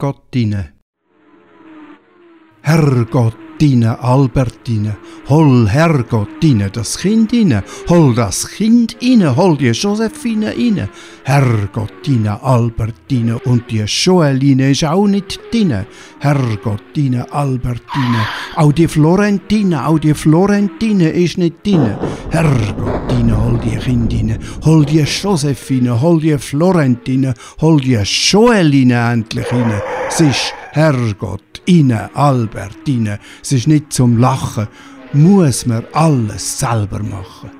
herkotine, herkot. Albertine, hol Herrgottine, das Kind inne, hol das Kind inne, hol die Josephine inne. Herrgottine, Albertine und die Joeline ist auch nicht dinne. Herrgottine, Albertine, auch die Florentine, auch die Florentine ist nicht dinne. Herrgottine, hol die Kindine, hol die Josephine, hol die Florentine, hol die Joeline endlich inne. Es ist Herrgott, inne, Albert, inne. Es ist nicht zum Lachen. Muss man alles selber machen.